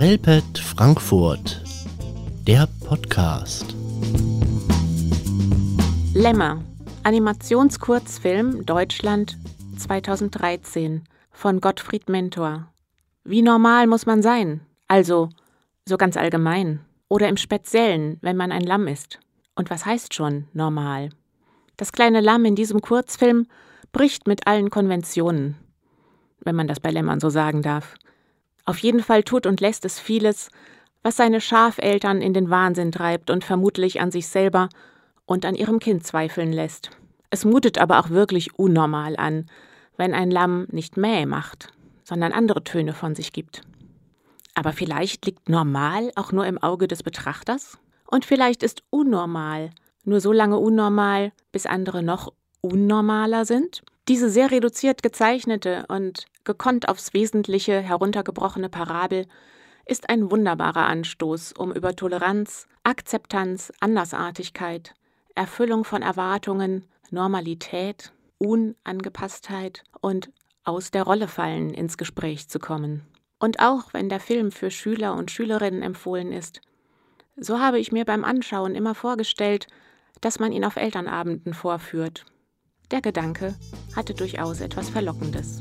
Relpet Frankfurt, der Podcast. Lämmer, Animationskurzfilm Deutschland 2013 von Gottfried Mentor. Wie normal muss man sein? Also, so ganz allgemein. Oder im Speziellen, wenn man ein Lamm ist. Und was heißt schon normal? Das kleine Lamm in diesem Kurzfilm bricht mit allen Konventionen, wenn man das bei Lämmern so sagen darf. Auf jeden Fall tut und lässt es vieles, was seine Schafeltern in den Wahnsinn treibt und vermutlich an sich selber und an ihrem Kind zweifeln lässt. Es mutet aber auch wirklich unnormal an, wenn ein Lamm nicht Mäh macht, sondern andere Töne von sich gibt. Aber vielleicht liegt normal auch nur im Auge des Betrachters? Und vielleicht ist unnormal nur so lange unnormal, bis andere noch unnormaler sind? Diese sehr reduziert gezeichnete und gekonnt aufs Wesentliche heruntergebrochene Parabel ist ein wunderbarer Anstoß, um über Toleranz, Akzeptanz, Andersartigkeit, Erfüllung von Erwartungen, Normalität, Unangepasstheit und aus der Rolle fallen ins Gespräch zu kommen. Und auch wenn der Film für Schüler und Schülerinnen empfohlen ist, so habe ich mir beim Anschauen immer vorgestellt, dass man ihn auf Elternabenden vorführt. Der Gedanke hatte durchaus etwas Verlockendes.